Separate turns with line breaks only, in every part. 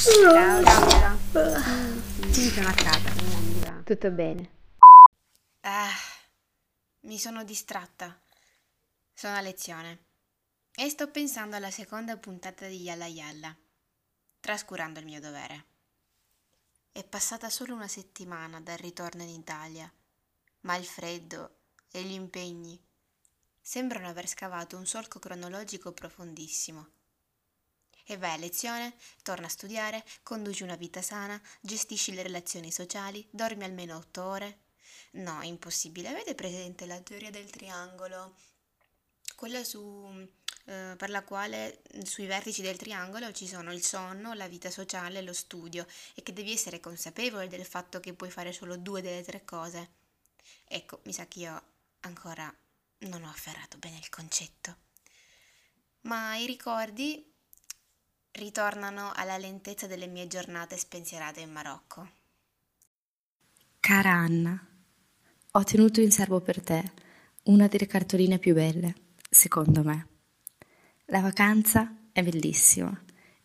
Ciao, Laura. Sì, sono a casa. Tutto bene.
Ah, mi sono distratta. Sono a lezione. E sto pensando alla seconda puntata di Yalla Yalla, trascurando il mio dovere. È passata solo una settimana dal ritorno in Italia, ma il freddo e gli impegni sembrano aver scavato un solco cronologico profondissimo. E vai a lezione, torna a studiare, conduci una vita sana, gestisci le relazioni sociali, dormi almeno otto ore. No, impossibile. Avete presente la teoria del triangolo? Quella su, eh, per la quale sui vertici del triangolo ci sono il sonno, la vita sociale e lo studio e che devi essere consapevole del fatto che puoi fare solo due delle tre cose. Ecco, mi sa che io ancora non ho afferrato bene il concetto. Ma i ricordi ritornano alla lentezza delle mie giornate spensierate in Marocco.
Cara Anna, ho tenuto in serbo per te una delle cartoline più belle, secondo me. La vacanza è bellissima,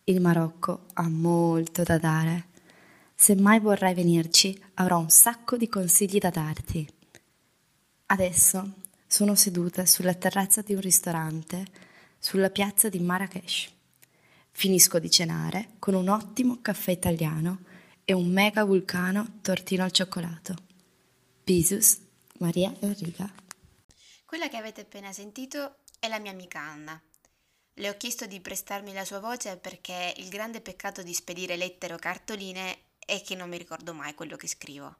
il Marocco ha molto da dare. Se mai vorrai venirci, avrò un sacco di consigli da darti. Adesso sono seduta sulla terrazza di un ristorante sulla piazza di Marrakesh. Finisco di cenare con un ottimo caffè italiano e un mega vulcano tortino al cioccolato. Pisus, Maria Enrica.
Quella che avete appena sentito è la mia amica Anna. Le ho chiesto di prestarmi la sua voce perché il grande peccato di spedire lettere o cartoline è che non mi ricordo mai quello che scrivo.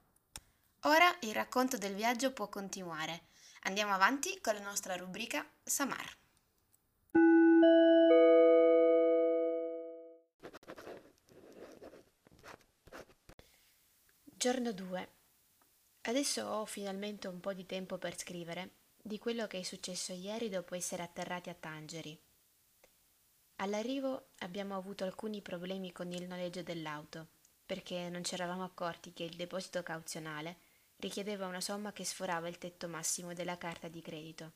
Ora il racconto del viaggio può continuare. Andiamo avanti con la nostra rubrica Samar. Giorno 2. Adesso ho finalmente un po' di tempo per scrivere di quello che è successo ieri dopo essere atterrati a Tangeri. All'arrivo abbiamo avuto alcuni problemi con il noleggio dell'auto, perché non ci eravamo accorti che il deposito cauzionale richiedeva una somma che sforava il tetto massimo della carta di credito.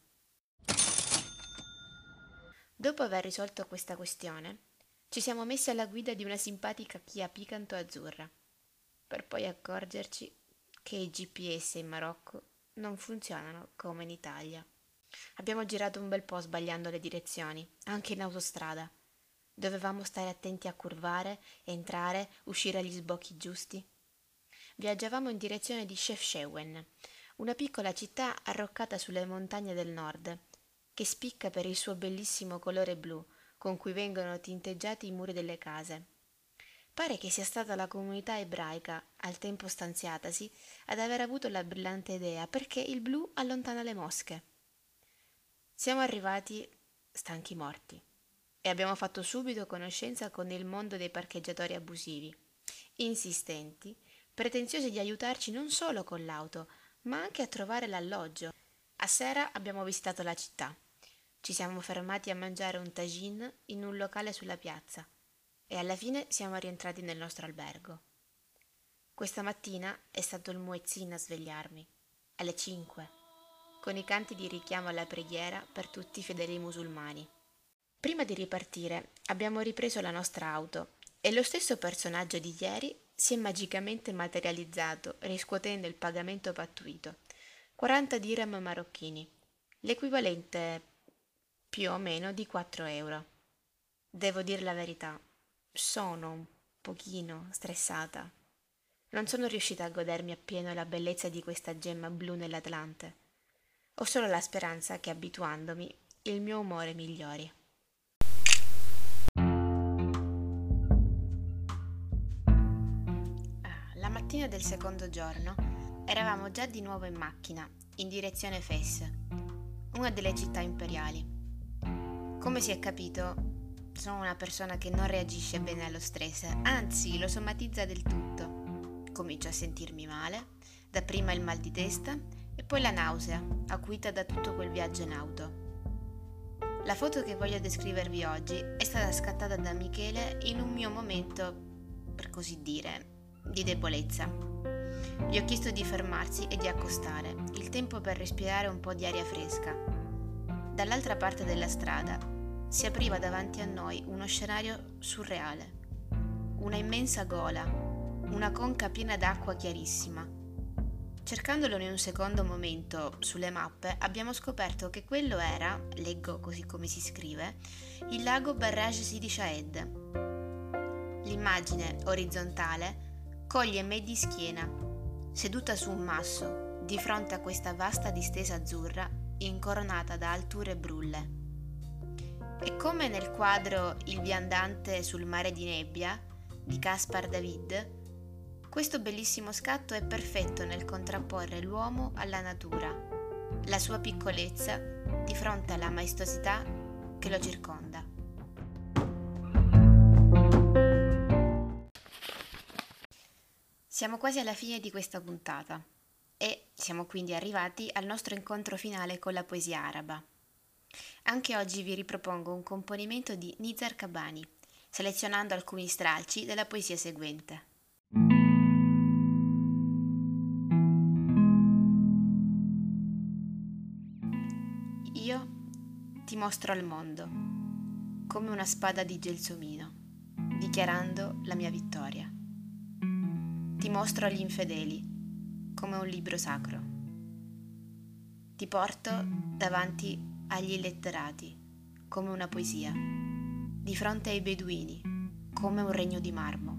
Dopo aver risolto questa questione, ci siamo messi alla guida di una simpatica Kia Picanto azzurra per poi accorgerci che i GPS in Marocco non funzionano come in Italia. Abbiamo girato un bel po' sbagliando le direzioni, anche in autostrada. Dovevamo stare attenti a curvare, entrare, uscire agli sbocchi giusti. Viaggiavamo in direzione di Chefchaouen, una piccola città arroccata sulle montagne del nord, che spicca per il suo bellissimo colore blu con cui vengono tinteggiati i muri delle case Pare che sia stata la comunità ebraica, al tempo stanziatasi, ad aver avuto la brillante idea perché il blu allontana le mosche. Siamo arrivati stanchi morti e abbiamo fatto subito conoscenza con il mondo dei parcheggiatori abusivi, insistenti, pretenziosi di aiutarci non solo con l'auto, ma anche a trovare l'alloggio. A sera abbiamo visitato la città. Ci siamo fermati a mangiare un tagine in un locale sulla piazza e alla fine siamo rientrati nel nostro albergo. Questa mattina è stato il muezzin a svegliarmi, alle cinque, con i canti di richiamo alla preghiera per tutti i fedeli musulmani. Prima di ripartire abbiamo ripreso la nostra auto e lo stesso personaggio di ieri si è magicamente materializzato riscuotendo il pagamento pattuito, 40 dirham marocchini, l'equivalente più o meno di 4 euro. Devo dire la verità, sono un pochino stressata. Non sono riuscita a godermi appieno la bellezza di questa gemma blu nell'Atlante. Ho solo la speranza che abituandomi il mio umore migliori. Ah, la mattina del secondo giorno eravamo già di nuovo in macchina, in direzione Fes, una delle città imperiali. Come si è capito, sono una persona che non reagisce bene allo stress, anzi lo somatizza del tutto. Comincio a sentirmi male, dapprima il mal di testa e poi la nausea, acuita da tutto quel viaggio in auto. La foto che voglio descrivervi oggi è stata scattata da Michele in un mio momento, per così dire, di debolezza. Gli ho chiesto di fermarsi e di accostare, il tempo per respirare un po' di aria fresca. Dall'altra parte della strada si apriva davanti a noi uno scenario surreale, una un'immensa gola, una conca piena d'acqua chiarissima. Cercandolo in un secondo momento sulle mappe abbiamo scoperto che quello era, leggo così come si scrive, il lago Barrage Sidi Shahed. L'immagine orizzontale coglie me di schiena, seduta su un masso, di fronte a questa vasta distesa azzurra incoronata da alture brulle. E come nel quadro Il viandante sul mare di nebbia di Caspar David, questo bellissimo scatto è perfetto nel contrapporre l'uomo alla natura, la sua piccolezza di fronte alla maestosità che lo circonda. Siamo quasi alla fine di questa puntata e siamo quindi arrivati al nostro incontro finale con la poesia araba. Anche oggi vi ripropongo un componimento di Nizar Kabani, selezionando alcuni stralci della poesia seguente. Io ti mostro al mondo come una spada di gelsomino, dichiarando la mia vittoria. Ti mostro agli infedeli come un libro sacro. Ti porto davanti agli illetterati, come una poesia, di fronte ai beduini, come un regno di marmo.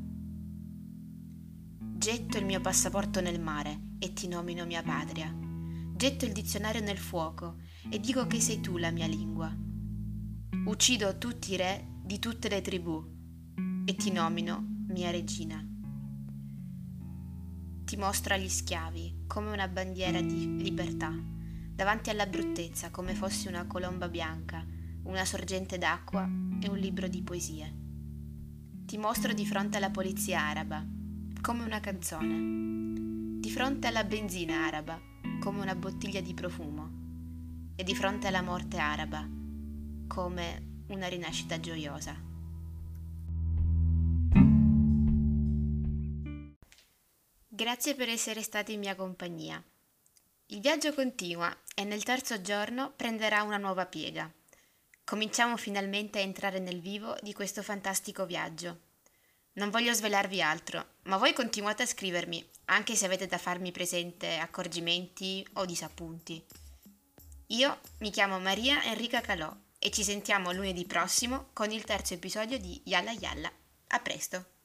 Getto il mio passaporto nel mare e ti nomino mia patria. Getto il dizionario nel fuoco e dico che sei tu la mia lingua. Uccido tutti i re di tutte le tribù e ti nomino mia regina. Ti mostro agli schiavi come una bandiera di libertà davanti alla bruttezza come fossi una colomba bianca, una sorgente d'acqua e un libro di poesie. Ti mostro di fronte alla polizia araba, come una canzone, di fronte alla benzina araba, come una bottiglia di profumo, e di fronte alla morte araba, come una rinascita gioiosa. Grazie per essere stati in mia compagnia. Il viaggio continua e nel terzo giorno prenderà una nuova piega. Cominciamo finalmente a entrare nel vivo di questo fantastico viaggio. Non voglio svelarvi altro, ma voi continuate a scrivermi, anche se avete da farmi presente accorgimenti o disappunti. Io mi chiamo Maria Enrica Calò e ci sentiamo lunedì prossimo con il terzo episodio di Yalla Yalla. A presto!